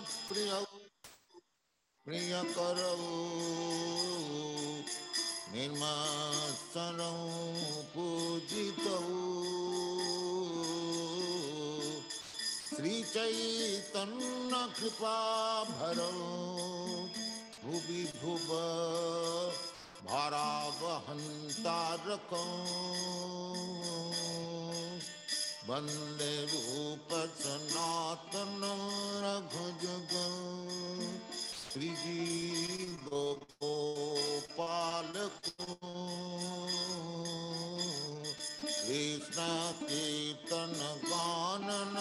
प्रिय प्रियकरौ निर्मासरौ पूजितौ। श्रीचैतन्यकृपाभरौ भुवि भुव भारावहन्तारकौ। वन्दे रूपसनातन रघुजग श्रीजीवगोपालको कृष्ण कीर्तन गानन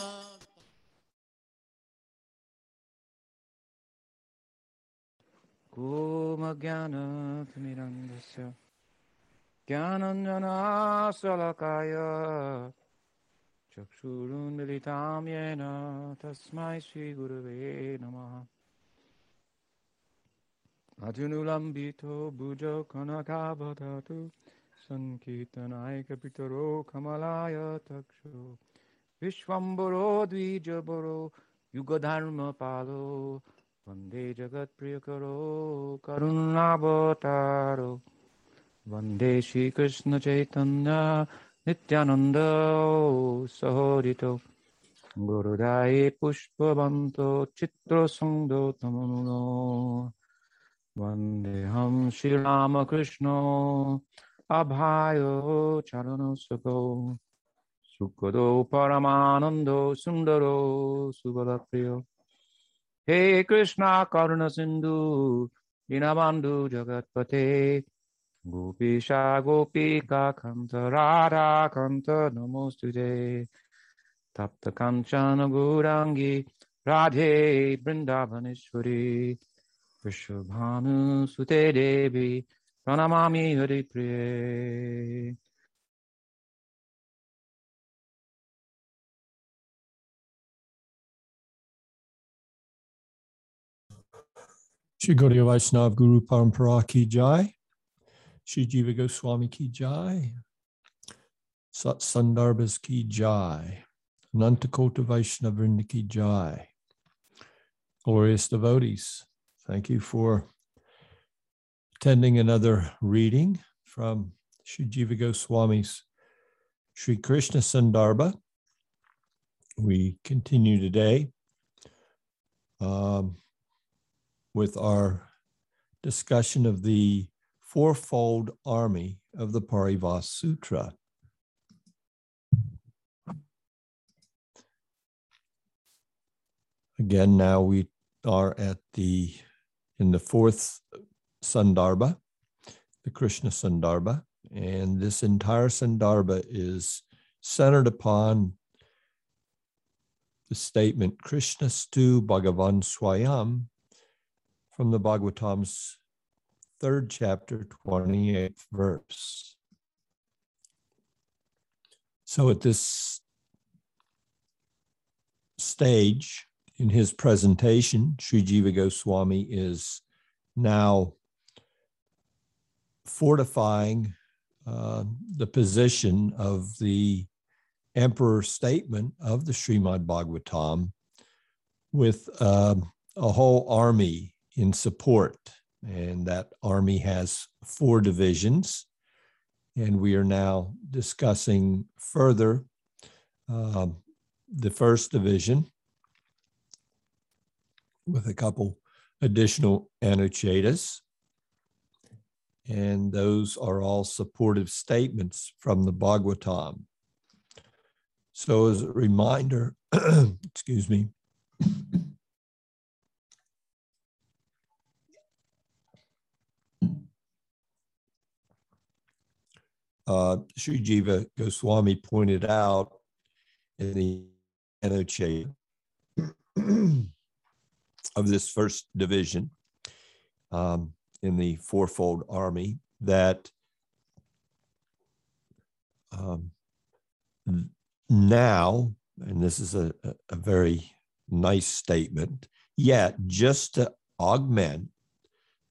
कुमज्ञानतिमिरन्दस्य ज्ञानञ्जनाशलकाय चक्षुरुन्मिलितां येन तस्मै श्रीगुरवे नमः। अजनुलम्बितो भुजौ कनकावदतु सङ्कीर्तनायकपितरो कमलाय तक्षो विश्वम्बरो द्विजबरो युगधर्मपालो वंदे जगत्प्रियकरो करुणावतारो। वंदे श्रीकृष्णचैतन्य নিত্যানন্দ সহরিত গুরুদায়ে পুষ্পবন্ত চিত্রসঙ্গ তমন বন্দেহম শ্রীরামকৃষ্ণ অভায় চরণ সুখ সুখদ পরমানন্দ সুন্দর সুবল প্রিয় হে কৃষ্ণা করুণ সিন্ধু Dinabandhu জগৎপথে Gopisha Gopika Kanta Radha Kanta Namostude Tapta Kanchana Gurangi Radhe Vrindavaneshwari. Vrishabhanu Sute Devi Pranamami Hari Priye. Shri Gaudiya Vaishnav Guru Parampara Ki Jai. Shri Jiva Goswami Ki Jai, Sat Sandarbhas Ki Jai, Anantakota Vaishnava Vrinda Ki Jai. Glorious devotees, thank you for attending another reading from Shri Jiva Goswami's Sri Krishna Sandarbha. We continue today um, with our discussion of the fourfold army of the Paribhas Sutra. Again, now we are at the in the fourth Sandarbha, the Krishna Sandarbha, and this entire Sandarbha is centered upon the statement Krishna Stu Bhagavan Swayam from the Bhagavatam's third chapter, 28th verse. So at this stage in his presentation, Sri Jiva Goswami is now fortifying uh, the position of the emperor's statement of the Srimad Bhagavatam with uh, a whole army in support. And that army has four divisions. And we are now discussing further uh, the first division with a couple additional anuchetas. And those are all supportive statements from the Bhagavatam. So, as a reminder, excuse me, uh, Sri Jiva Goswami pointed out in the Anucheta of this first division um, in the fourfold army that um, now, and this is a, a very nice statement, yet just to augment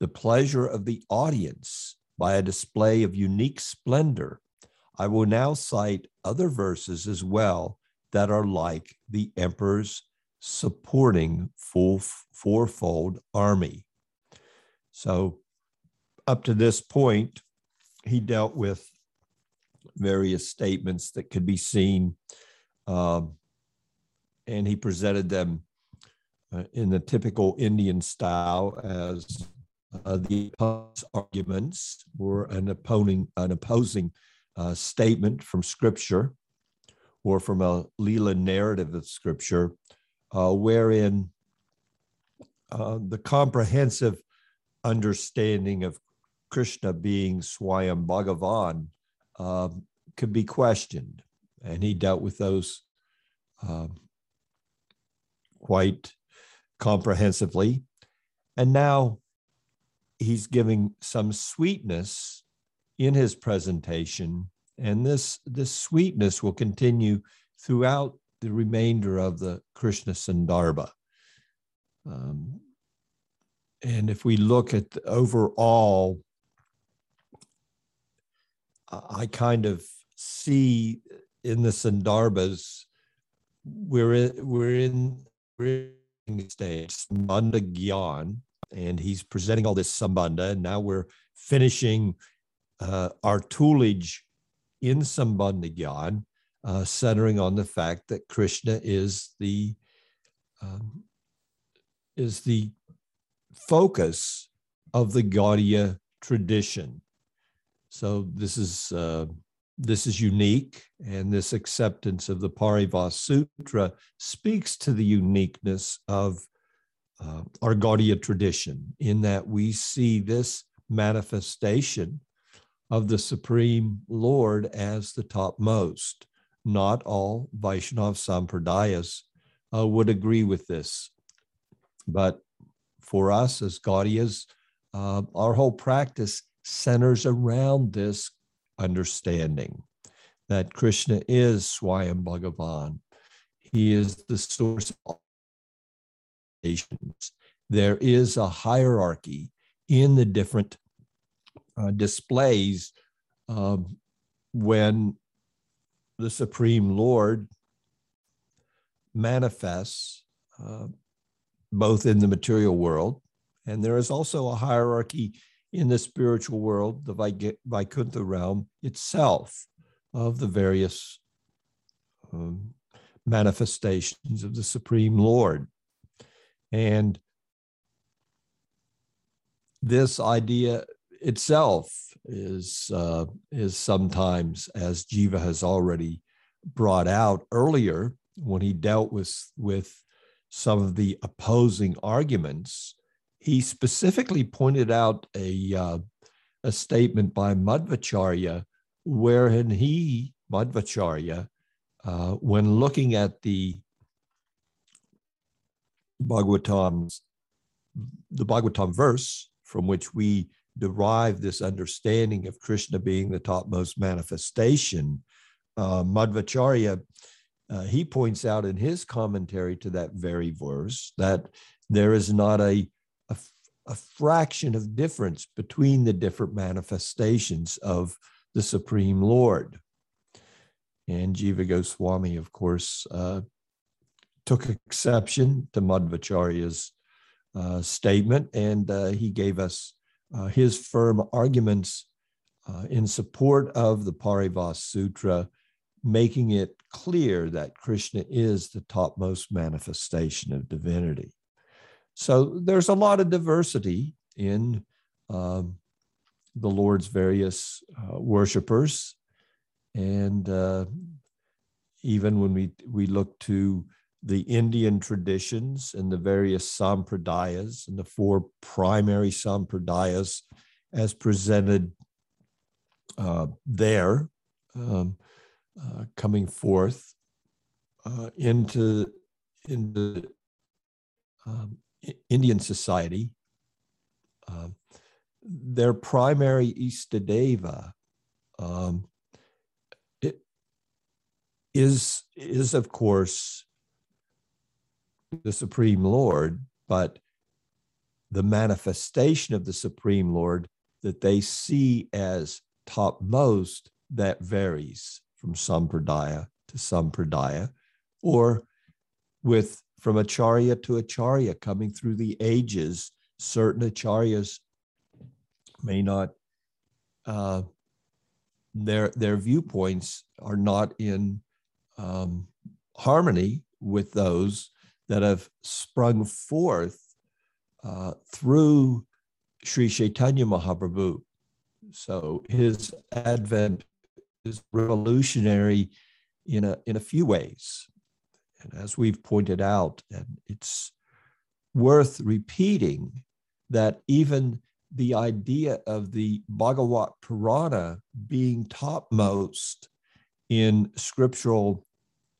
the pleasure of the audience by a display of unique splendor, I will now cite other verses as well that are like the emperor's supporting full fourfold army. So, up to this point, he dealt with various statements that could be seen, um, and he presented them uh, in the typical Indian style as uh, the arguments were an opposing an opposing uh, statement from Scripture or from a Leela narrative of Scripture, uh, wherein uh, the comprehensive understanding of Krishna being Swayam Bhagavan um, could be questioned. And he dealt with those um, quite comprehensively. And now he's giving some sweetness in his presentation. And this, this sweetness will continue throughout the remainder of the Krishna Sandarbha. Um, and if we look at the overall, I kind of see in the Sandarbhas, we're in, we're in, we're in stage, Sambandha Gyan, and he's presenting all this Sambandha, and now we're finishing uh, our toolage in Sambandha Gyan, uh, centering on the fact that Krishna is the um, is the focus of the Gaudiya tradition. So this is uh, this is unique, and this acceptance of the Paribhas Sutra speaks to the uniqueness of uh, our Gaudiya tradition in that we see this manifestation of the Supreme Lord as the topmost. Not all Vaishnav Sampradayas uh, would agree with this, but for us as Gaudiyas, uh, our whole practice centers around this understanding that Krishna is Swayam Bhagavan. He is the source of There is a hierarchy in the different uh, displays um, when the Supreme Lord manifests uh, both in the material world, and there is also a hierarchy in the spiritual world, the Vaikuntha realm itself, of the various um, manifestations of the Supreme Lord. And this idea itself is uh, is sometimes, as Jiva has already brought out earlier, when he dealt with with some of the opposing arguments, he specifically pointed out a, uh, a statement by Madhvacharya, wherein he, Madhvacharya, uh, when looking at the Bhagavatam's, the Bhagavatam verse from which we derive this understanding of Krishna being the topmost manifestation, uh, Madhvacharya uh, he points out in his commentary to that very verse that there is not a, a, a fraction of difference between the different manifestations of the Supreme Lord. And Jiva Goswami, of course, uh, took exception to Madhvacharya's uh, statement, and uh, he gave us uh, his firm arguments uh, in support of the Paribhas Sutra making it clear that Krishna is the topmost manifestation of divinity. So there's a lot of diversity in um, the Lord's various uh, worshipers. And even when we, we look to the Indian traditions and the various sampradayas and the four primary sampradayas as presented uh, there, um, uh, coming forth uh, into into um, Indian society, uh, their primary Istadeva um, is is of course the Supreme Lord, but the manifestation of the Supreme Lord that they see as topmost that varies from sampradaya to sampradaya, or with from acharya to acharya, coming through the ages. Certain acharyas may not, uh, their, their viewpoints are not in um, harmony with those that have sprung forth uh, through Sri Chaitanya Mahaprabhu. So his advent is revolutionary in a in a few ways. And as we've pointed out, and it's worth repeating that even the idea of the Bhagavat Purana being topmost in scriptural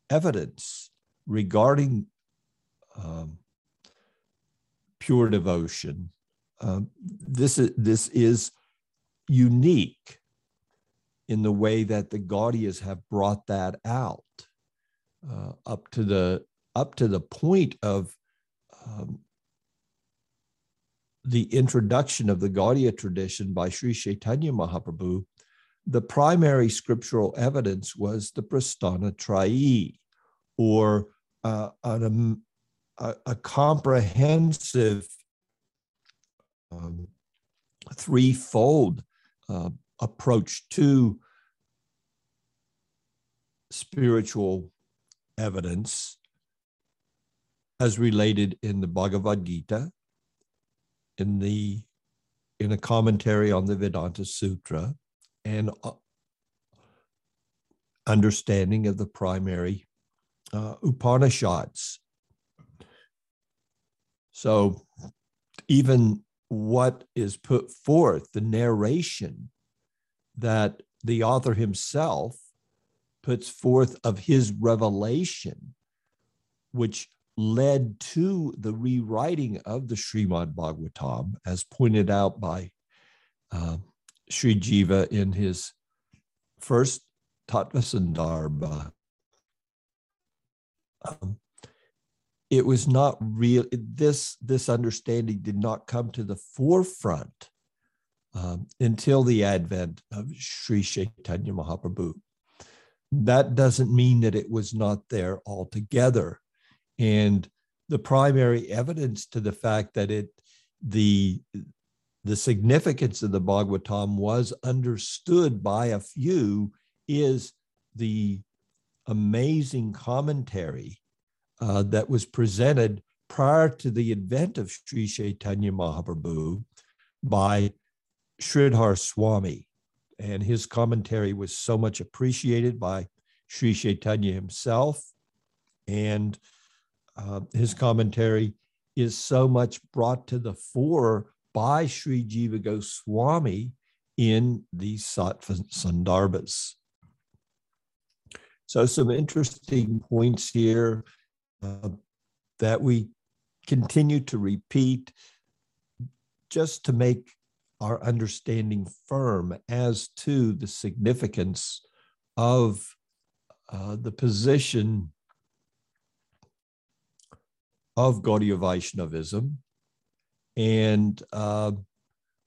evidence regarding um, pure devotion. Um, this is this is unique in the way that the Gaudiyas have brought that out uh, up to the up to the point of um, the introduction of the Gaudiya tradition by Sri Chaitanya Mahaprabhu. The primary scriptural evidence was the Prasthana Trayi, or uh, an, a, a, comprehensive um, threefold uh, approach to spiritual evidence as related in the Bhagavad Gita, in the in a commentary on the Vedanta Sutra, and uh, understanding of the primary uh, Upanishads. So even what is put forth, the narration that the author himself puts forth of his revelation, which led to the rewriting of the Srimad Bhagavatam, as pointed out by uh, Sri Jiva in his first Tattva Sandarbha. Um, it was not real. This this understanding did not come to the forefront um, until the advent of Sri Chaitanya Mahaprabhu. That doesn't mean that it was not there altogether, and the primary evidence to the fact that it the the significance of the Bhagavatam was understood by a few is the amazing commentary uh, that was presented prior to the advent of Sri Chaitanya Mahaprabhu by Sridhar Swami. And his commentary was so much appreciated by Sri Chaitanya himself. And uh, his commentary is so much brought to the fore by Sri Jiva Goswami in the Sattva Sandarbhas. So, some interesting points here uh, that we continue to repeat just to make our understanding firm as to the significance of uh, the position of Gaudiya Vaishnavism and uh,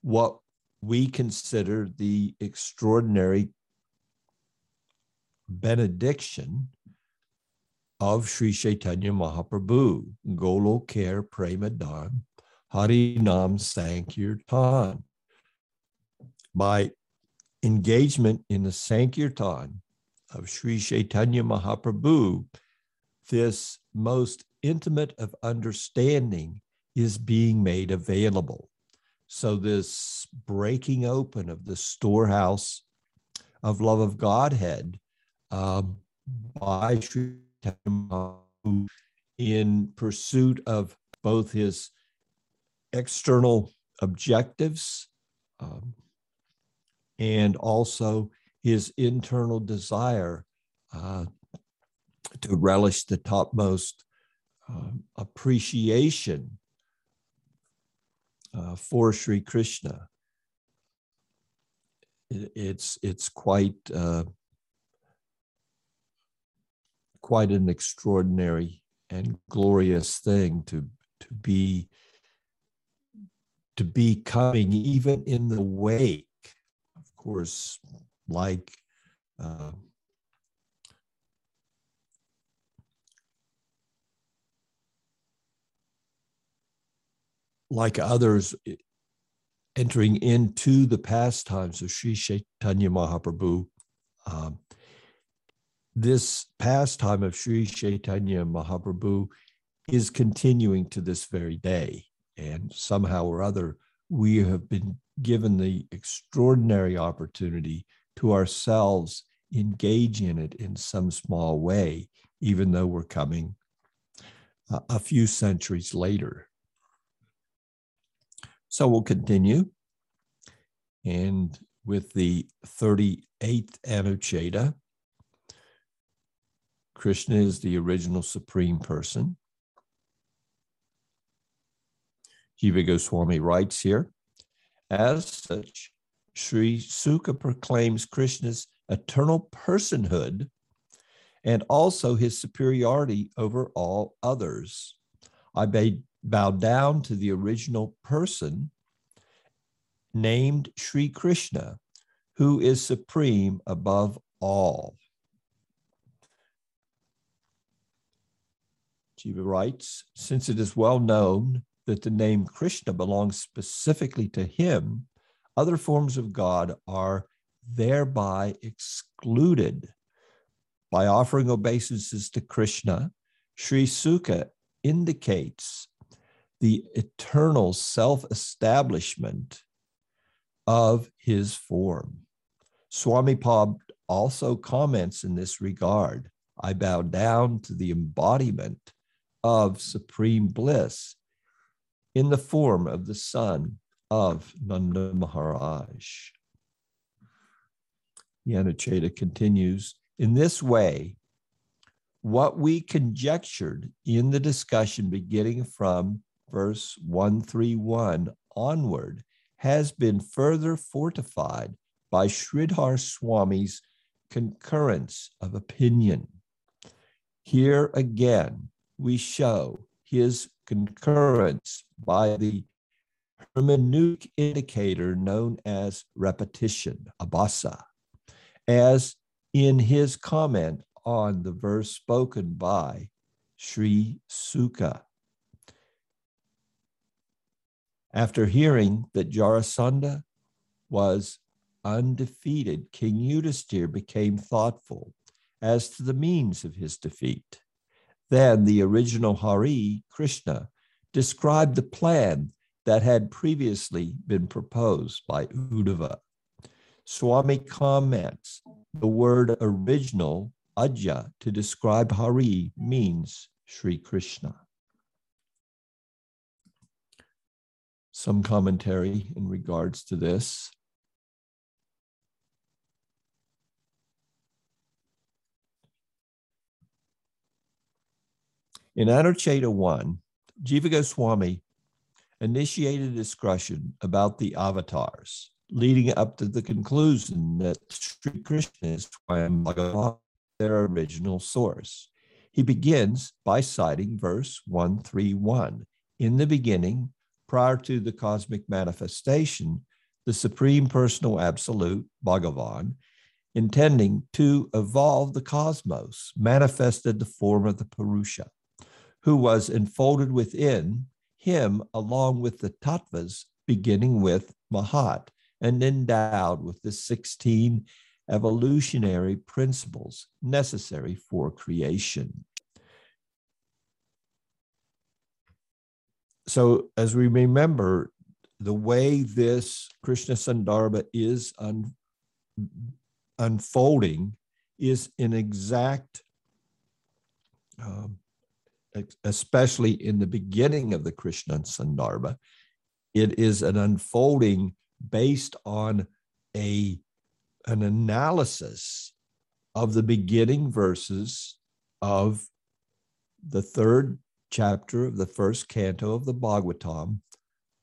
what we consider the extraordinary benediction of Sri Chaitanya Mahaprabhu, Golokare Premadan, Harinam Sankirtan. By engagement in the Sankirtan of Sri Chaitanya Mahaprabhu, this most intimate of understanding is being made available. So, this breaking open of the storehouse of love of Godhead um, by Sri in pursuit of both his external objectives um, and also his internal desire uh, to relish the topmost uh, appreciation uh, for Sri Krishna. it's it's quite uh, quite an extraordinary and glorious thing to to be to be coming even in the wake of course like uh, like others, entering into the pastimes of Sri Chaitanya Mahaprabhu, um, this pastime of Sri Chaitanya Mahaprabhu is continuing to this very day. And somehow or other, we have been given the extraordinary opportunity to ourselves engage in it in some small way, even though we're coming a, a few centuries later. So we'll continue. And with the 38th Anucheta, Krishna is the original supreme person. Jiva Goswami writes here As such, Sri Sukha proclaims Krishna's eternal personhood and also his superiority over all others. I bow down to the original person named Sri Krishna, who is supreme above all. Jiva writes, since it is well known that the name Krishna belongs specifically to him, other forms of God are thereby excluded. By offering obeisances to Krishna, Sri Sukha indicates the eternal self establishment of his form. Swami Pad also comments in this regard I bow down to the embodiment of supreme bliss in the form of the son of Nanda Maharaj. Yanucheta continues in this way, what we conjectured in the discussion beginning from verse 131 onward has been further fortified by Sridhar Swami's concurrence of opinion. Here again, we show his concurrence by the hermeneutic indicator known as repetition, abhyasa, as in his comment on the verse spoken by Sri Sukha. After hearing that Jarasandha was undefeated, King Yudhisthira became thoughtful as to the means of his defeat. Then the original Hari, Krishna, described the plan that had previously been proposed by Uddhava. Swami comments the word original, Aja, to describe Hari means Sri Krishna. Some commentary in regards to this. In Anucheta 1, Jiva Goswami initiated discussion about the avatars, leading up to the conclusion that Sri Krishna is Swayam their original source. He begins by citing verse 131. In the beginning, prior to the cosmic manifestation, the Supreme Personal Absolute, Bhagavan, intending to evolve the cosmos, manifested the form of the Purusha who was enfolded within him along with the tattvas, beginning with Mahat and endowed with the 16 evolutionary principles necessary for creation. So, as we remember, the way this Krishna Sandarbha is un, unfolding is an exact um, especially in the beginning of the Krishna Sandarbha, it is an unfolding based on a an analysis of the beginning verses of the third chapter of the first canto of the Bhagavatam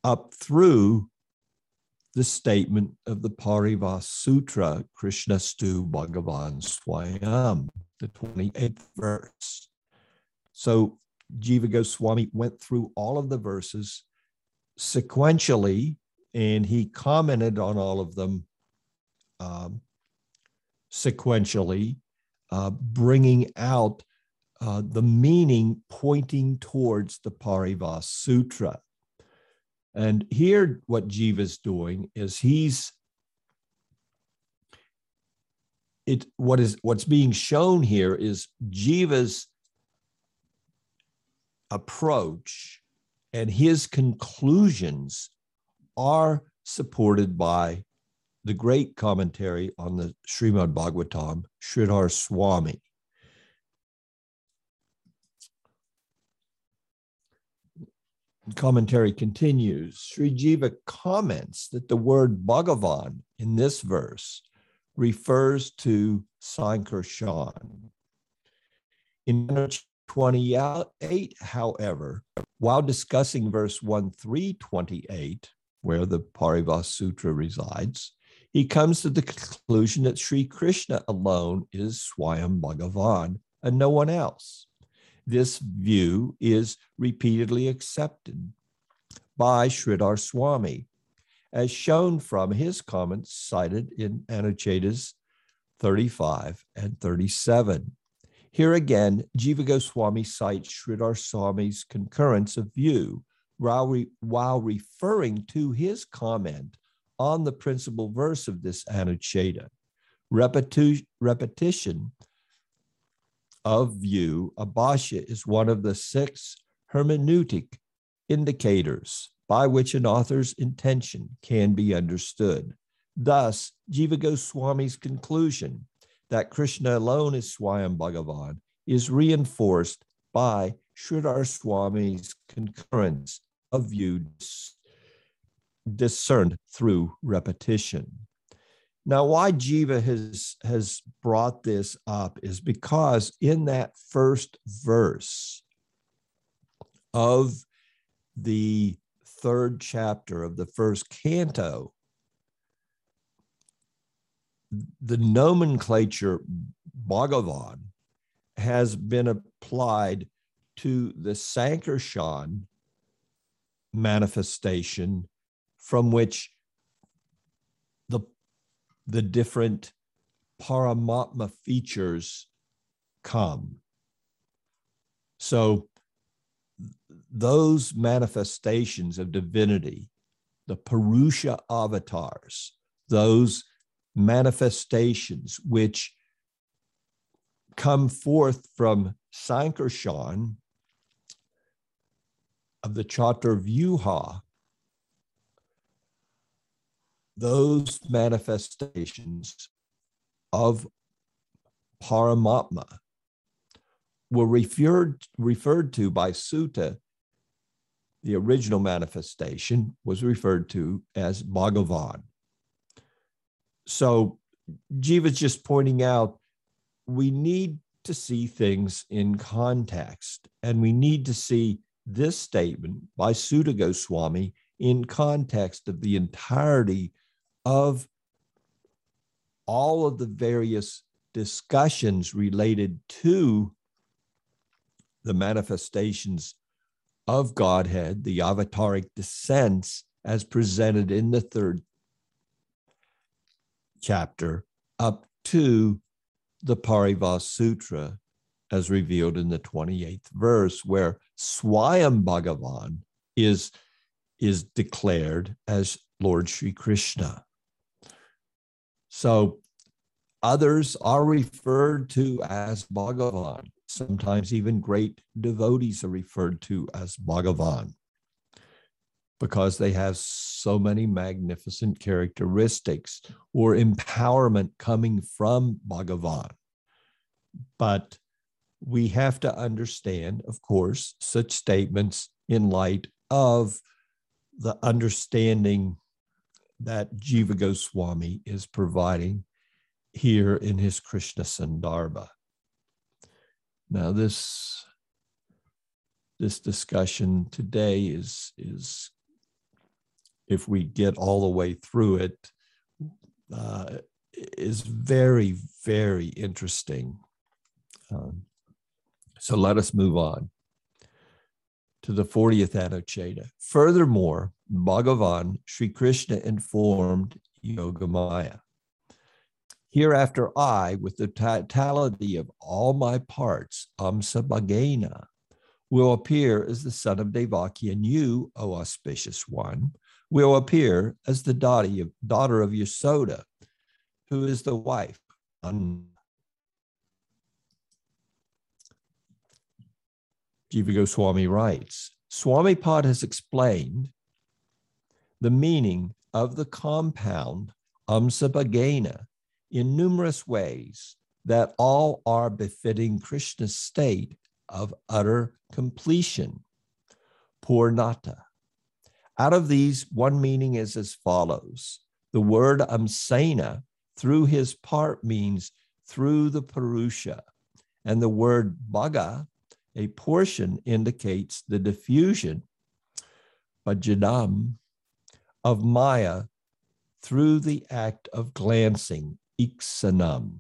up through the statement of the Paribhas Sutra, Krishna Stu Bhagavan Swayam, the 28th verse. So Jiva Goswami went through all of the verses sequentially and he commented on all of them um, sequentially, uh, bringing out uh, the meaning pointing towards the Paribhas Sutra. And here, what Jiva's doing is he's it what is what's being shown here is Jiva's approach and his conclusions are supported by the great commentary on the Srimad Bhagavatam, Sridhar Swami. Commentary continues. Sri Jiva comments that the word Bhagavan in this verse refers to Sankarshan. In 28, however, while discussing verse 1 328, where the Paribhas Sutra resides, he comes to the conclusion that Sri Krishna alone is Swayam Bhagavan and no one else. This view is repeatedly accepted by Sridhar Swami, as shown from his comments cited in Anuchetas 35 and 37. Here again, Jiva Goswami cites Sridhar Swami's concurrence of view while, re, while referring to his comment on the principal verse of this Anucheta. Repetu- repetition of view, Abhyasa is one of the six hermeneutic indicators by which an author's intention can be understood. Thus, Jiva Goswami's conclusion that Krishna alone is Swayam Bhagavan is reinforced by Sridhar Swami's concurrence of views discerned through repetition. Now, why Jiva has, has brought this up is because in that first verse of the third chapter of the first canto, the nomenclature Bhagavan has been applied to the Sankarshan manifestation from which the, the different Paramatma features come. So those manifestations of divinity, the Purusha avatars, those manifestations which come forth from Sankarshan of the Chaturvyuha, those manifestations of Paramatma were referred, referred to by Suta. The original manifestation was referred to as Bhagavan. So Jiva's just pointing out we need to see things in context, and we need to see this statement by Suta Goswami in context of the entirety of all of the various discussions related to the manifestations of Godhead, the avataric descents as presented in the third chapter, up to the Paribhas Sutra as revealed in the 28th verse, where Swayam Bhagavan is, is declared as Lord Sri Krishna. So others are referred to as Bhagavan. Sometimes even great devotees are referred to as Bhagavan because they have so many magnificent characteristics or empowerment coming from Bhagavan. But we have to understand, of course, such statements in light of the understanding that Jiva Goswami is providing here in his Krishna Sandarbha. Now, this this discussion today is is if we get all the way through it, uh, is very very interesting. Um, so let us move on to the 40th Anucheta. Furthermore, Bhagavan, Sri Krishna informed Yogamaya. Hereafter, I, with the totality of all my parts, Amsa Bhagena, will appear as the son of Devaki, and you, O auspicious one, will appear as the daughter of, Yasoda, who is the wife. Jiva Goswami writes Swami Pad has explained the meaning of the compound Amsabhagena in numerous ways that all are befitting Krishna's state of utter completion, Purnata. Out of these, one meaning is as follows the word Amsena through his part means through the Purusha, and the word Bhaga, a portion, indicates the diffusion, Bhajadam, of Maya through the act of glancing, Iksanam.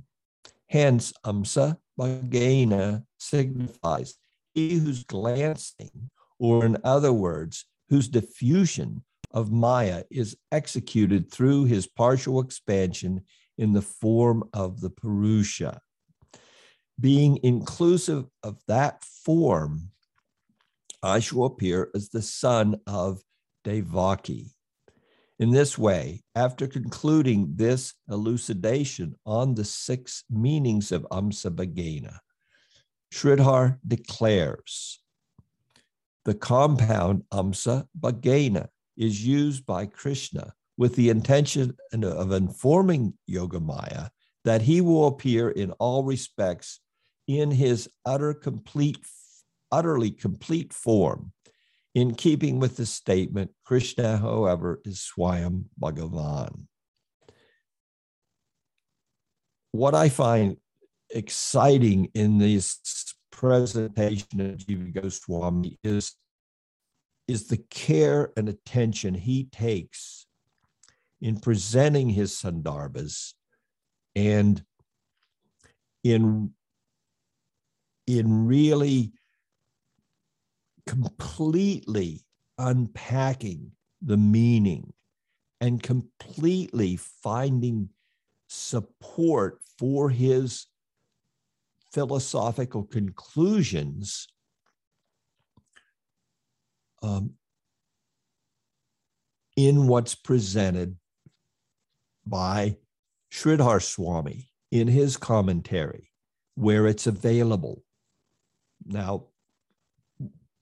Hence, Amsa Bhagena signifies he who's glancing, or in other words, whose diffusion of Maya is executed through his partial expansion in the form of the Purusha. Being inclusive of that form, I shall appear as the son of Devaki. In this way, after concluding this elucidation on the six meanings of Amsabhagena, Sridhar declares the compound Amsa Bhagena is used by Krishna with the intention of informing Yogamaya that he will appear in all respects in his utter complete, utterly complete form in keeping with the statement, Krishna, however, is Swayam Bhagavan. What I find exciting in this presentation of Jiva Goswami is, is the care and attention he takes in presenting his sandarbhas and in, in really completely unpacking the meaning and completely finding support for his philosophical conclusions um, in what's presented by Sridhar Swami in his commentary, where it's available. Now,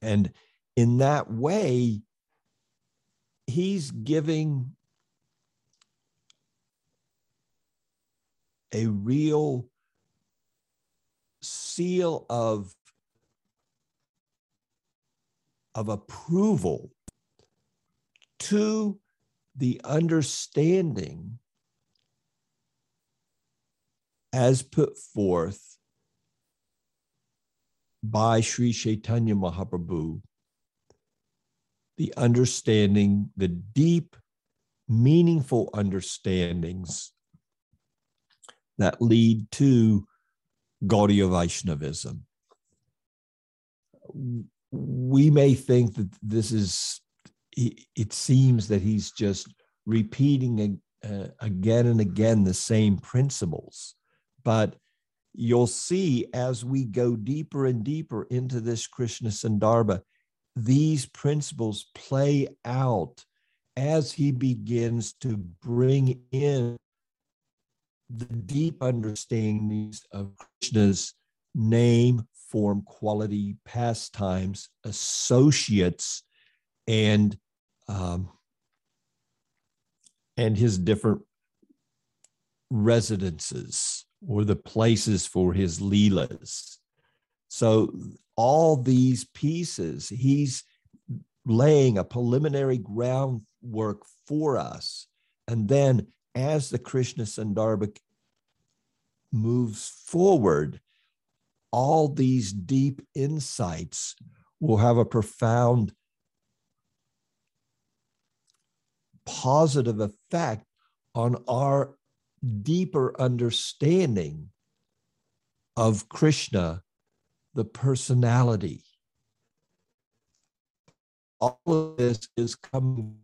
and in that way, he's giving a real seal of, of approval to the understanding as put forth by Sri Chaitanya Mahaprabhu, the understanding, the deep, meaningful understandings that lead to Gaudiya Vaishnavism. We may think that this is, it seems that he's just repeating uh, again and again the same principles, but you'll see as we go deeper and deeper into this Krishna Sandarbha, these principles play out as he begins to bring in the deep understandings of Krishna's name, form, quality, pastimes, associates, and um, and his different residences or the places for his leelas. So all these pieces, he's laying a preliminary groundwork for us. And then as the Krishna Sandarbha moves forward, all these deep insights will have a profound positive effect on our deeper understanding of Krishna, the personality. All of this is coming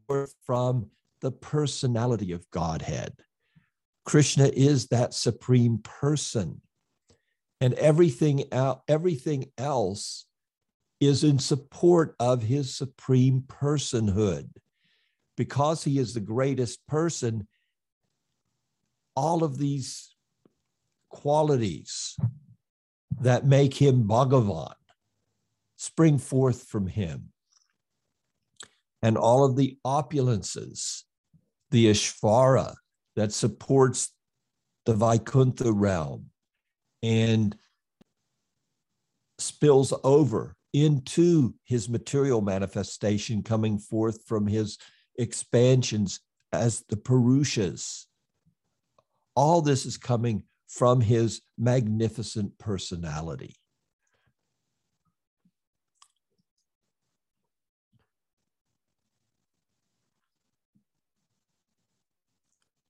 from the personality of Godhead. Krishna is that supreme person. And everything, everything else is in support of his supreme personhood. Because he is the greatest person, all of these qualities that make him Bhagavan spring forth from him. And all of the opulences, the Ishvara that supports the Vaikuntha realm and spills over into his material manifestation coming forth from his expansions as the Purushas. All this is coming from his magnificent personality.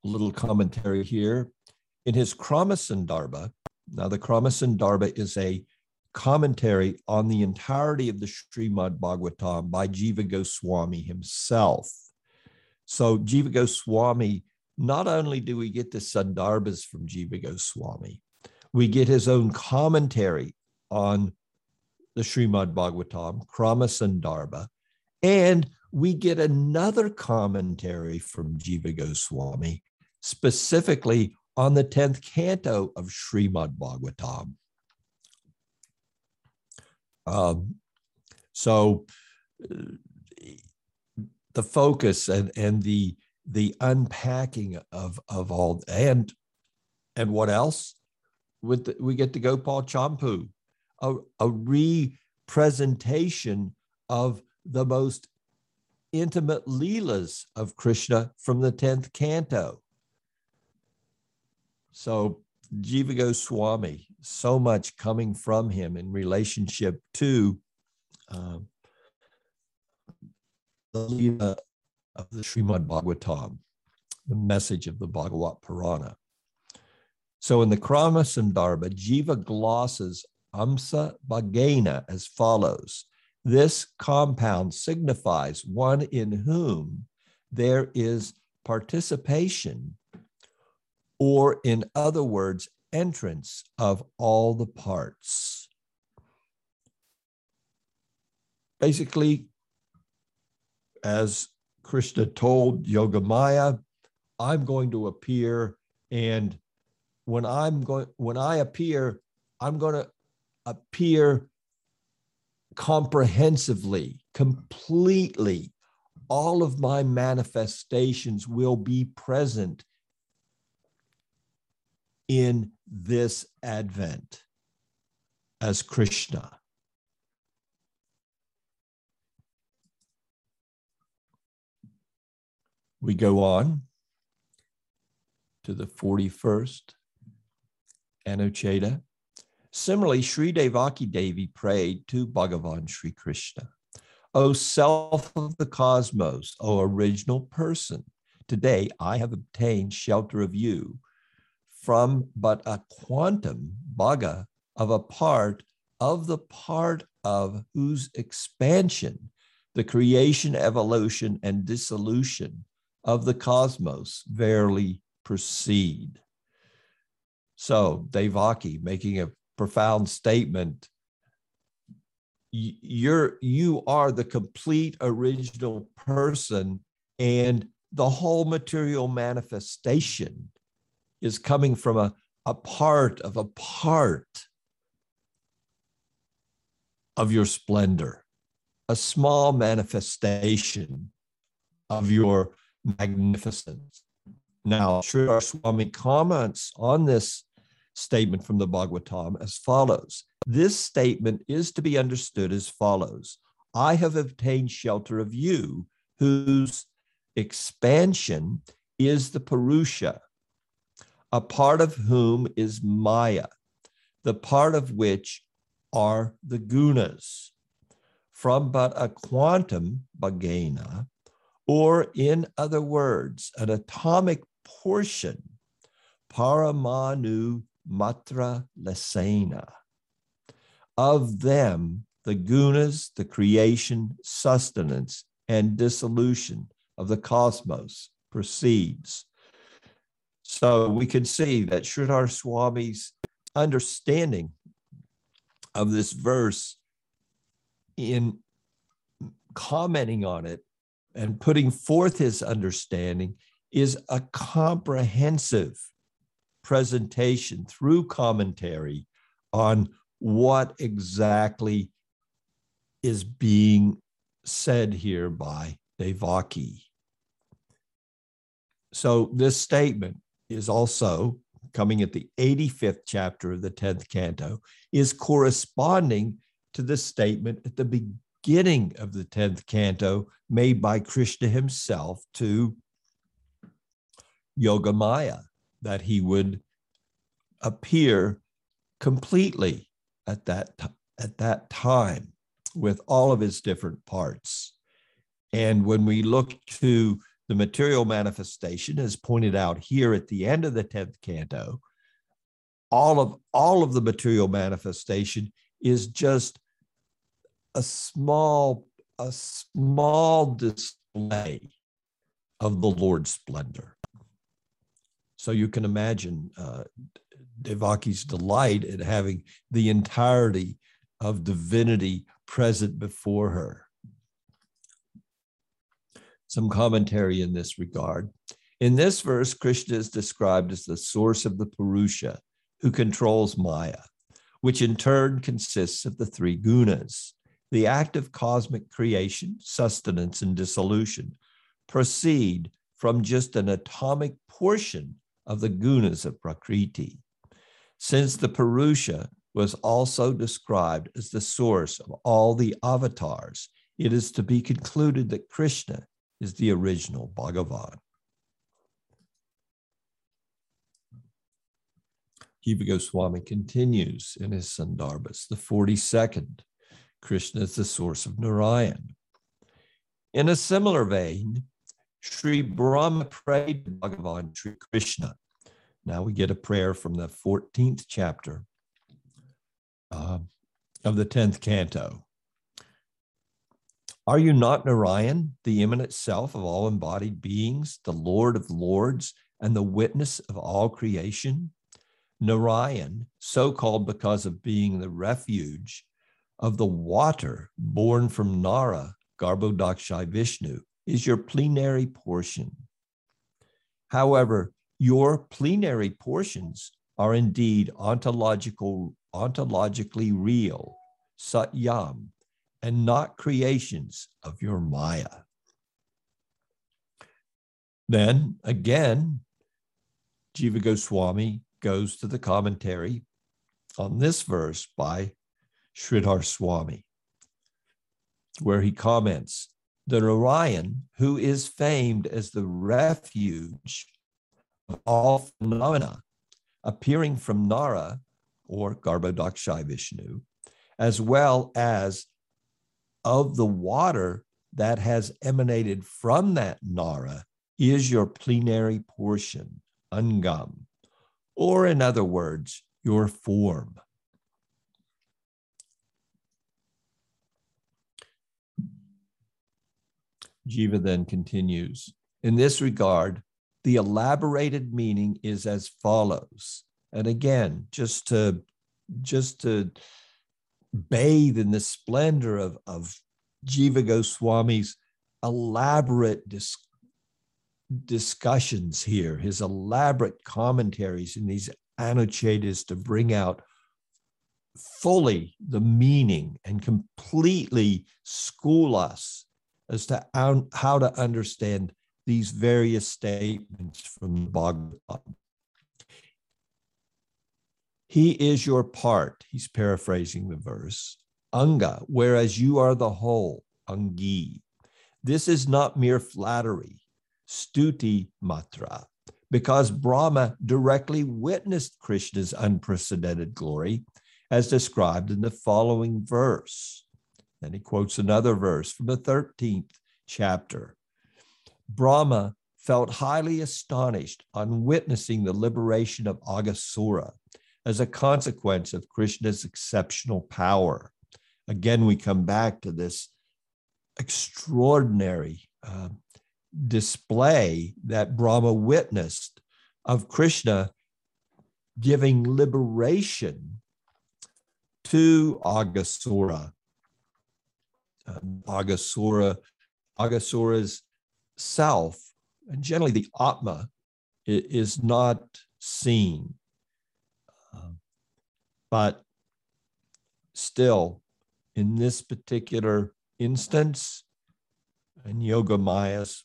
Little commentary here. In his Kramasandarbha, now the Kramasandarbha is a commentary on the entirety of the Srimad Bhagavatam by Jiva Goswami himself. So Jiva Goswami, not only do we get the Sandarbhas from Jiva Goswami, we get his own commentary on the Srimad Bhagavatam, Krama Sandarbha, and we get another commentary from Jiva Goswami, specifically on the 10th canto of Srimad Bhagavatam. Um, so the focus and, and the the unpacking of of all and and what else with the, we get to Gopal Champu, a, a re-presentation of the most intimate leelas of Krishna from the 10th canto. So Jiva Goswami, so much coming from him in relationship to um, the Leela of the Srimad Bhagavatam, the message of the Bhagavat Purana. So in the Krama Sandarbha, Jiva glosses Amsa Bhagena as follows. This compound signifies one in whom there is participation, or in other words, entrance of all the parts. Basically, as Krishna told Yogamaya, I'm going to appear, and when I'm going, when I appear, I'm going to appear comprehensively, completely. All of my manifestations will be present in this Advent as Krishna. We go on to the 41st Anucheta. Similarly, Sri Devaki Devi prayed to Bhagavan Sri Krishna. O self of the cosmos, O original person, today I have obtained shelter of you from but a quantum, bhaga, of a part of the part of whose expansion the creation, evolution, and dissolution of the cosmos verily proceed. So, Devaki making a profound statement you're you are the complete original person and the whole material manifestation is coming from a, a part of a part of your splendor, a small manifestation of your magnificence. Now, Sridhar Swami comments on this statement from the Bhagavatam as follows This statement is to be understood as follows I have obtained shelter of you, whose expansion is the Purusha, a part of whom is Maya, the part of which are the gunas, from but a quantum, bhagena, or in other words, an atomic portion, paramanu matra lesena. Of them, the gunas, the creation, sustenance, and dissolution of the cosmos proceeds. So we can see that Sridhar Swami's understanding of this verse in commenting on it and putting forth his understanding is a comprehensive presentation through commentary on what exactly is being said here by Devaki. So, this statement is also coming at the 85th chapter of the 10th canto, is corresponding to the statement at the beginning of the 10th canto made by Krishna himself to Yogamaya, that he would appear completely at that, at that time with all of his different parts. And when we look to the material manifestation, as pointed out here at the end of the 10th canto, all of all of the material manifestation is just a small a small display of the Lord's splendor. So you can imagine uh, Devaki's delight at having the entirety of divinity present before her. Some commentary in this regard. In this verse, Krishna is described as the source of the Purusha who controls Maya, which in turn consists of the three gunas. The act of cosmic creation, sustenance, and dissolution proceed from just an atomic portion of the gunas of Prakriti. Since the Purusha was also described as the source of all the avatars, it is to be concluded that Krishna is the original Bhagavan. Jiva Goswami continues in his Sandarbhas, the 42nd. Krishna is the source of Narayan. In a similar vein, Sri Brahma prayed to Bhagavan Sri Krishna. Now we get a prayer from the 14th chapter uh, of the 10th canto. Are you not Narayan, the immanent self of all embodied beings, the Lord of lords, and the witness of all creation? Narayan, so called because of being the refuge of the water born from Nara, Garbhodakshai Vishnu, is your plenary portion. However, your plenary portions are indeed ontological, ontologically real, satyam, and not creations of your Maya. Then again, Jiva Goswami goes to the commentary on this verse by Sridhar Swami, where he comments the Narayan, who is famed as the refuge of all phenomena, appearing from Nara or Garbhodakshai Vishnu, as well as of the water that has emanated from that Nara, is your plenary portion, Angam, or in other words, your form. Jiva then continues In this regard, the elaborated meaning is as follows. And again, just to just to bathe in the splendor of, of Jiva Goswami's elaborate dis- discussions here, his elaborate commentaries in these anuchetas to bring out fully the meaning and completely school us as to how, how to understand these various statements from the Bhagavatam. He is your part, he's paraphrasing the verse, Anga, whereas you are the whole, Angi. This is not mere flattery, stuti matra, because Brahma directly witnessed Krishna's unprecedented glory, as described in the following verse. Then he quotes another verse from the 13th chapter. Brahma felt highly astonished on witnessing the liberation of Aghasura as a consequence of Krishna's exceptional power. Again, we come back to this extraordinary uh, display that Brahma witnessed of Krishna giving liberation to Aghasura uh, Agasura, Agasura's self, and generally the Atma, is not seen. But still, in this particular instance, in Yoga Maya's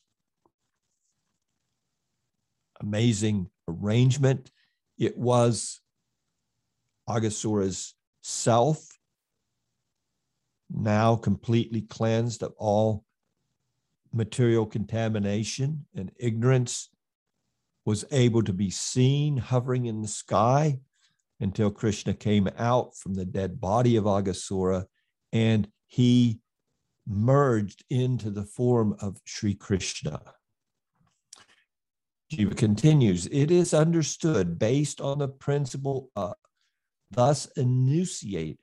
amazing arrangement, it was Agasura's self, now completely cleansed of all material contamination and ignorance, was able to be seen hovering in the sky until Krishna came out from the dead body of Agasura and he merged into the form of Sri Krishna. Jiva continues, it is understood based on the principle uh, thus enunciate,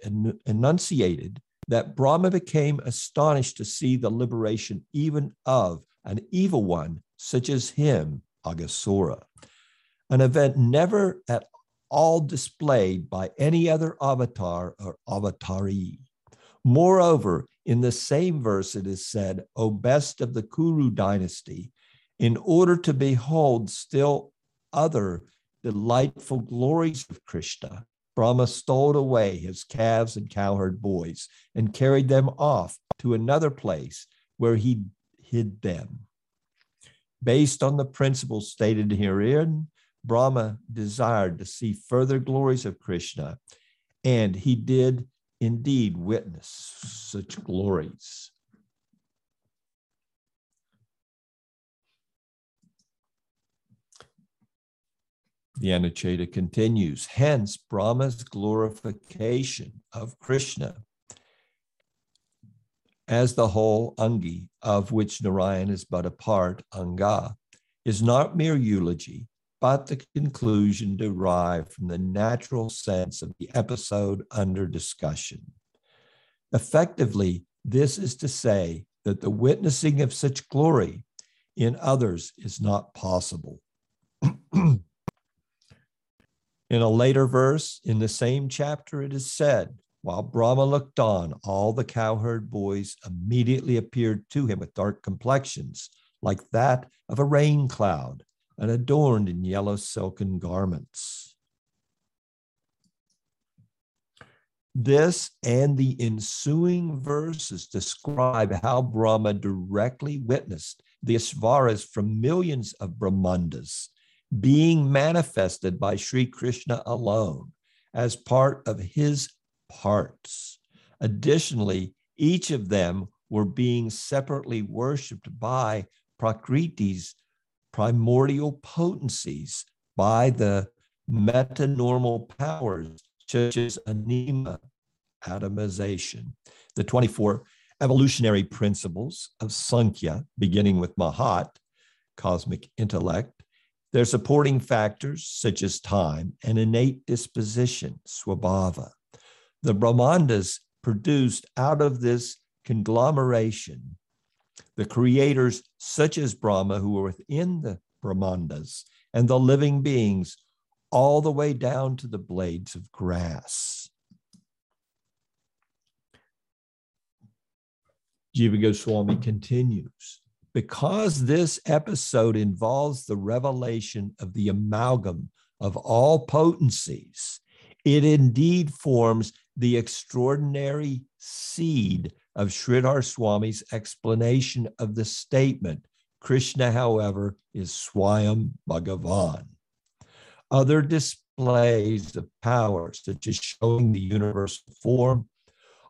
enunciated that Brahma became astonished to see the liberation even of an evil one such as him, Agasura, an event never at all displayed by any other avatar or avatari. Moreover, in the same verse it is said, O best of the Kuru dynasty, in order to behold still other delightful glories of Krishna, Brahma stole away his calves and cowherd boys and carried them off to another place where he hid them. Based on the principles stated herein, Brahma desired to see further glories of Krishna, and he did indeed witness such glories. The Anucheta continues, hence Brahma's glorification of Krishna as the whole Angi, of which Narayan is but a part, Anga, is not mere eulogy, but the conclusion derived from the natural sense of the episode under discussion. Effectively, this is to say that the witnessing of such glory in others is not possible. In a later verse in the same chapter, it is said, While Brahma looked on, all the cowherd boys immediately appeared to him with dark complexions, like that of a rain cloud, and adorned in yellow silken garments. This and the ensuing verses describe how Brahma directly witnessed the Ishvaras from millions of Brahmandas being manifested by Sri Krishna alone as part of his parts. Additionally, each of them were being separately worshiped by Prakriti's primordial potencies, by the metanormal powers such as anima, atomization, the 24 evolutionary principles of Sankhya, beginning with Mahat, cosmic intellect, their supporting factors, such as time and innate disposition, swabhava. The Brahmandas produced out of this conglomeration the creators, such as Brahma, who are within the Brahmandas, and the living beings, all the way down to the blades of grass. Jiva Goswami continues because this episode involves the revelation of the amalgam of all potencies, it indeed forms the extraordinary seed of Sridhar Swami's explanation of the statement Krishna, however, is Swayam Bhagavan. Other displays of power, such as showing the universal form,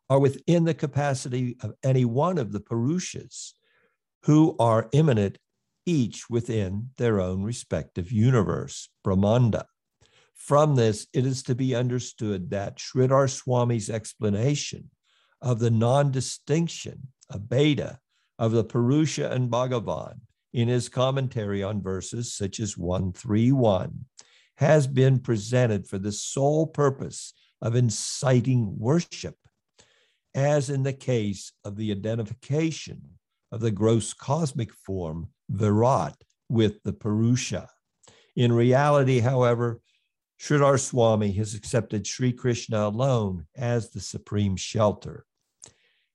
are within the capacity of any one of the Purushas who are immanent each within their own respective universe, Brahmanda. From this, it is to be understood that Sridhar Swami's explanation of the non distinction of Beta of the Purusha and Bhagavan in his commentary on verses such as 131 has been presented for the sole purpose of inciting worship, as in the case of the identification of the gross cosmic form, Virat, with the Purusha. In reality, however, Sridhar Swami has accepted Sri Krishna alone as the supreme shelter.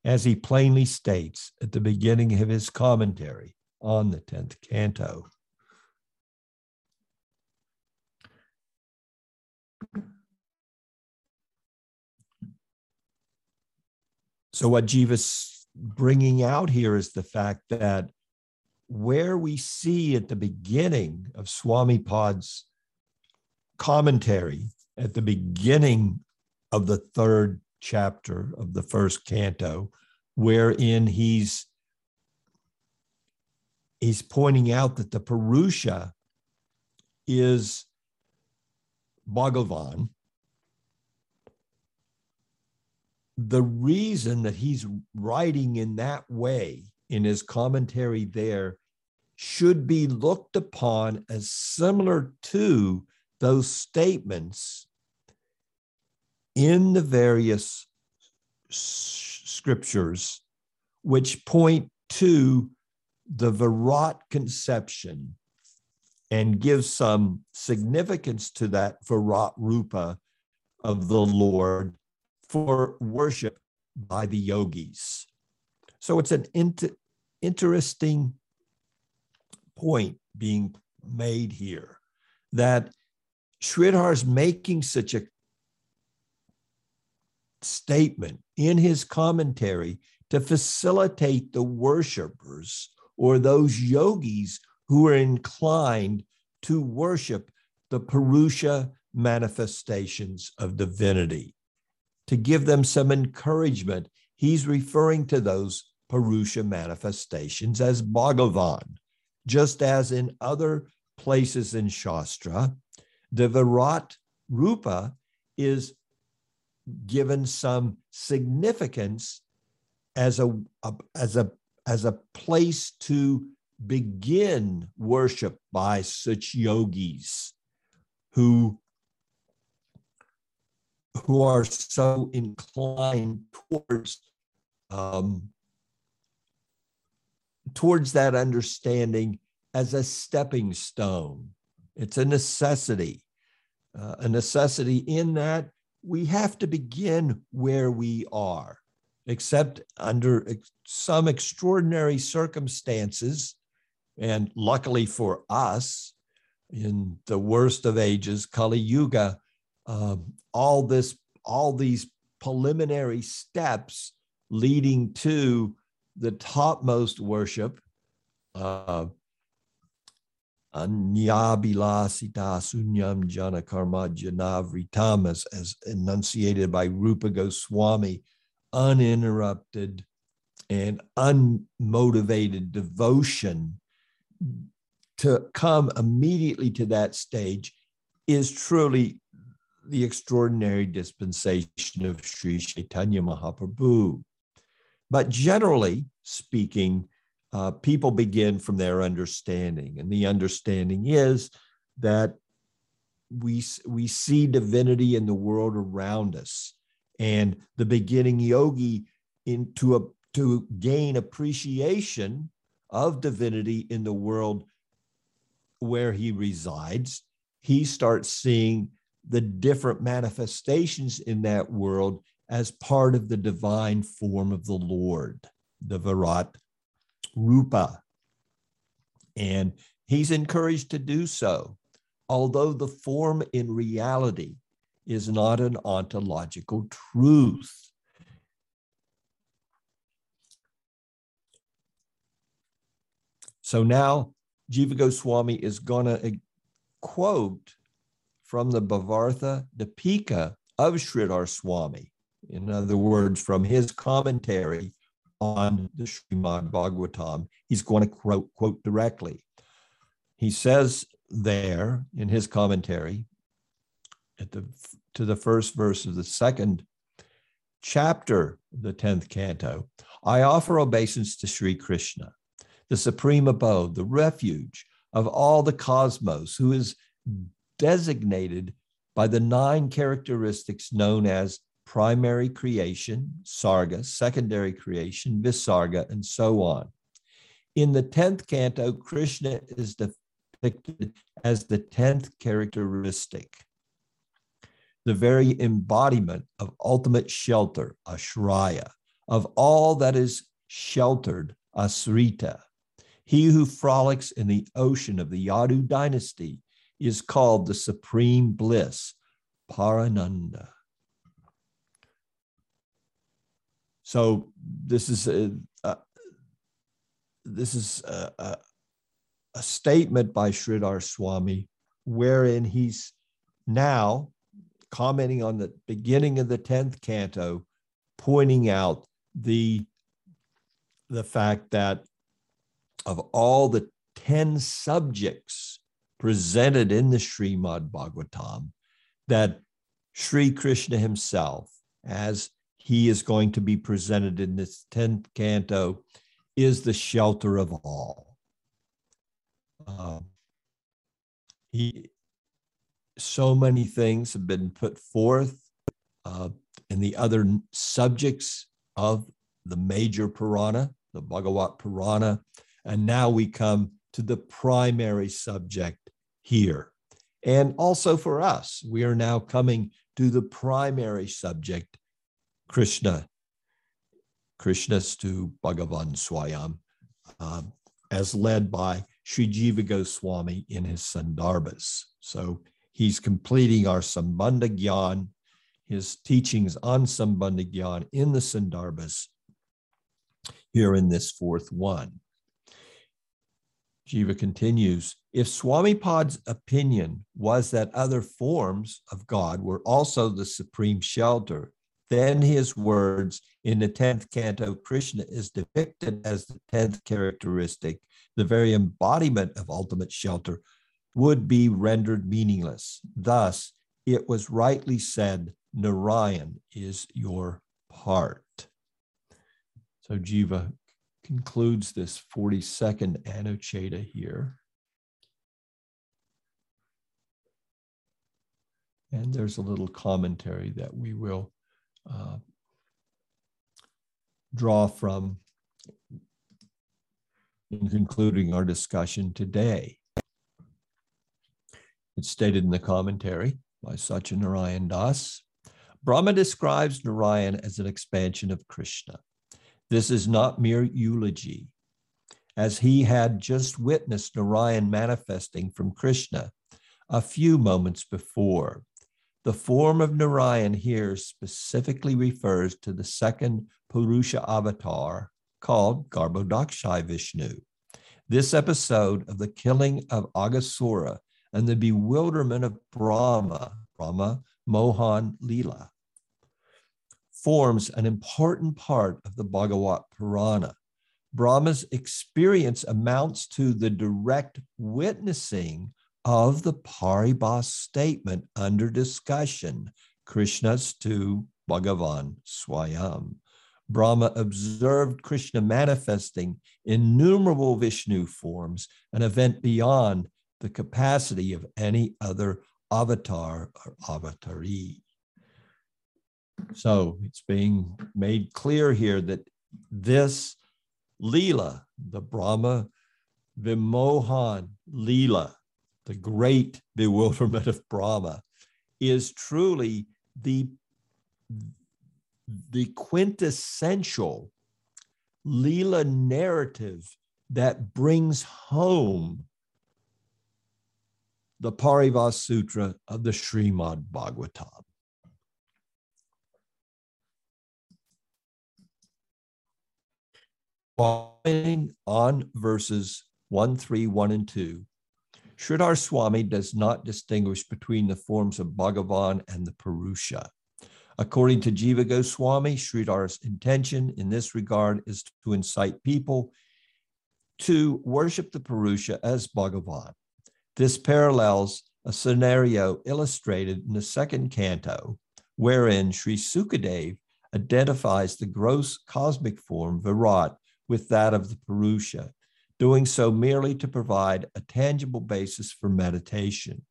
As he plainly states at the beginning of his commentary on the 10th canto. So, what Jiva's bringing out here is the fact that where we see at the beginning of Swami Pad's commentary, at the beginning of the third chapter of the first canto, wherein he's he's pointing out that the Purusha is Bhagavan. The reason that he's writing in that way in his commentary there should be looked upon as similar to those statements in the various scriptures which point to the Virat conception and give some significance to that Virat Rupa of the Lord for worship by the yogis. So it's an inter- interesting point being made here that Sridhar is making such a statement in his commentary to facilitate the worshipers or those yogis who are inclined to worship the Purusha manifestations of divinity. To give them some encouragement, he's referring to those Purusha manifestations as Bhagavan, just as in other places in Shastra, the Virat Rupa is given some significance as a, a, as a as a place to begin worship by such yogis who who are so inclined towards um, towards that understanding as a stepping stone. It's a necessity, uh, a necessity in that we have to begin where we are, except under some extraordinary circumstances. And luckily for us, in the worst of ages, Kali Yuga, um, all this, all these preliminary steps leading to the topmost worship, uh, Anyabilasita sunyam jana karma janavritam, as, as enunciated by Rupa Goswami, uninterrupted and unmotivated devotion to come immediately to that stage is truly the extraordinary dispensation of Sri Chaitanya Mahaprabhu. But generally speaking, uh, people begin from their understanding. And the understanding is that we, we see divinity in the world around us. And the beginning yogi into a, to gain appreciation of divinity in the world where he resides, he starts seeing the different manifestations in that world as part of the divine form of the Lord, the Virat Rupa. And he's encouraged to do so, although the form in reality is not an ontological truth. So now Jiva Goswami is going to quote from the Bhavartha Dipika of Sridhar Swami. In other words, from his commentary on the Srimad Bhagavatam. He's going to quote, quote directly. He says there in his commentary at the to the first verse of the second chapter the 10th canto, I offer obeisance to Sri Krishna, the supreme abode, the refuge of all the cosmos, who is designated by the nine characteristics known as primary creation, sarga, secondary creation, visarga, and so on. In the 10th canto, Krishna is depicted as the 10th characteristic, the very embodiment of ultimate shelter, ashraya, of all that is sheltered, Asrita. He who frolics in the ocean of the Yadu dynasty is called the supreme bliss, Parananda. So this is a, a this is a, a, a statement by Sridhar Swami wherein he's now commenting on the beginning of the 10th canto, pointing out the, the fact that of all the 10 subjects presented in the Srimad Bhagavatam, that Sri Krishna himself, as he is going to be presented in this 10th canto, is the shelter of all. Uh, he, so many things have been put forth uh, in the other subjects of the major Purana, the Bhagavat Purana, and now we come to the primary subject here. And also for us, we are now coming to the primary subject, Krishna, Krishnastu Bhagavan Swayam, uh, as led by Sri Jiva Goswami in his Sandarbhas. So he's completing our Sambandha Gyan, his teachings on Sambandha Gyan in the Sandarbhas here in this fourth one. Jiva continues If Swami Pad's opinion was that other forms of God were also the supreme shelter, then his words in the 10th canto, Krishna is depicted as the 10th characteristic, the very embodiment of ultimate shelter, would be rendered meaningless. Thus, it was rightly said, Narayan is your part. So Jiva concludes this 42nd Anucheta here. And there's a little commentary that we will uh, draw from in concluding our discussion today. It's stated in the commentary by Satyanarayan Das. Brahma describes Narayan as an expansion of Krishna. This is not mere eulogy, as he had just witnessed Narayan manifesting from Krishna a few moments before. The form of Narayan here specifically refers to the second Purusha avatar called Garbhodakshai Vishnu. This episode of the killing of Aghasura and the bewilderment of Brahma, Brahma Mohan Lila, forms an important part of the Bhagavat Purana. Brahma's experience amounts to the direct witnessing of the Paribhas statement under discussion, Krishnastu Bhagavan Swayam. Brahma observed Krishna manifesting innumerable Vishnu forms, an event beyond the capacity of any other avatar or avatari. So it's being made clear here that this Leela, the Brahma Vimohan Leela, the great bewilderment of Brahma, is truly the, the quintessential Leela narrative that brings home the Paribhas Sutra of the Srimad Bhagavatam. Following on verses 1, 3, 1, and 2, Sridhar Swami does not distinguish between the forms of Bhagavan and the Purusha. According to Jiva Goswami, Sridhar's intention in this regard is to incite people to worship the Purusha as Bhagavan. This parallels a scenario illustrated in the second canto, wherein Sri Sukadev identifies the gross cosmic form Virat with that of the Purusha, doing so merely to provide a tangible basis for meditation.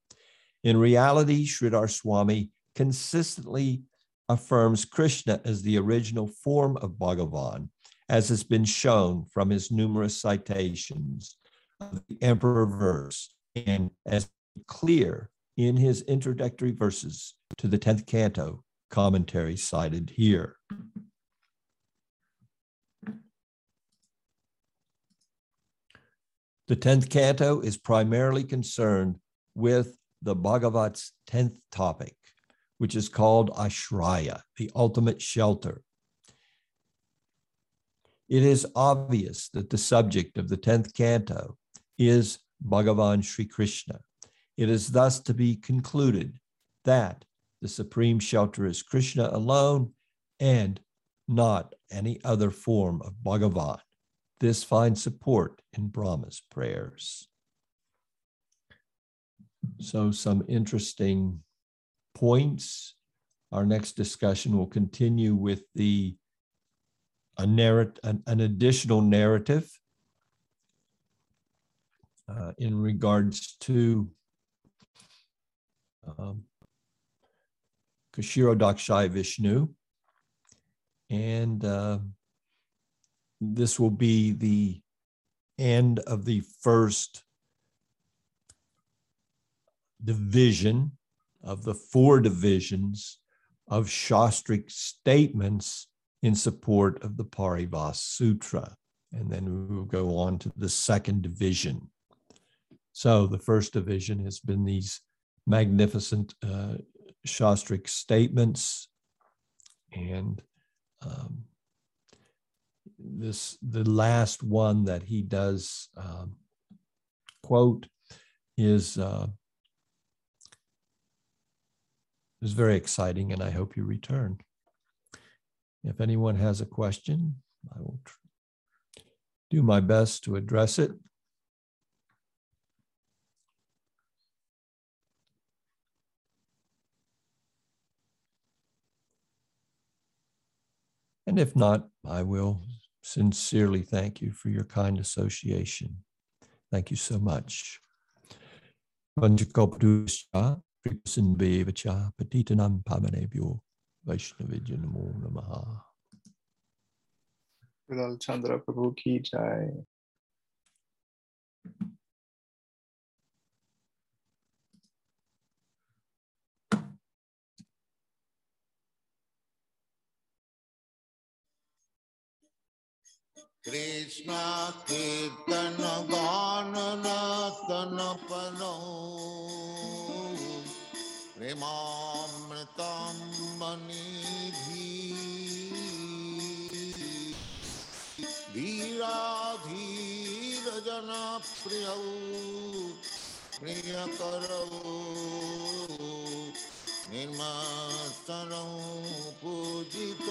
In reality, Sridhar Swami consistently affirms Krishna as the original form of Bhagavan, as has been shown from his numerous citations of the Emperor verse, and as clear in his introductory verses to the 10th canto commentary cited here. The 10th canto is primarily concerned with the Bhagavat's 10th topic, which is called Ashraya, the ultimate shelter. It is obvious that the subject of the 10th canto is Bhagavan Sri Krishna. It is thus to be concluded that the supreme shelter is Krishna alone and not any other form of Bhagavan. This finds support in Brahma's prayers. So, some interesting points. Our next discussion will continue with the a narrat- an, an additional narrative uh, in regards to um, Kshirodakshai Vishnu. And uh, this will be the end of the first division of the four divisions of Shastric statements in support of the Paribhas Sutra. And then we will go on to the second division. So the first division has been these magnificent uh, Shastric statements. And um, this the last one that he does um, quote is uh, is very exciting, and I hope you return. If anyone has a question, I will tr- do my best to address it. And if not, I will sincerely thank you for your kind association. Thank you so much. Vanjakopdusha, Pripsin Chandra Prabhu Ki Jai. Krishna कीर्तन गान तन पनो प्रेमामृतम धीरा धीर जन प्रिय प्रिय करो निर्मल पूजित।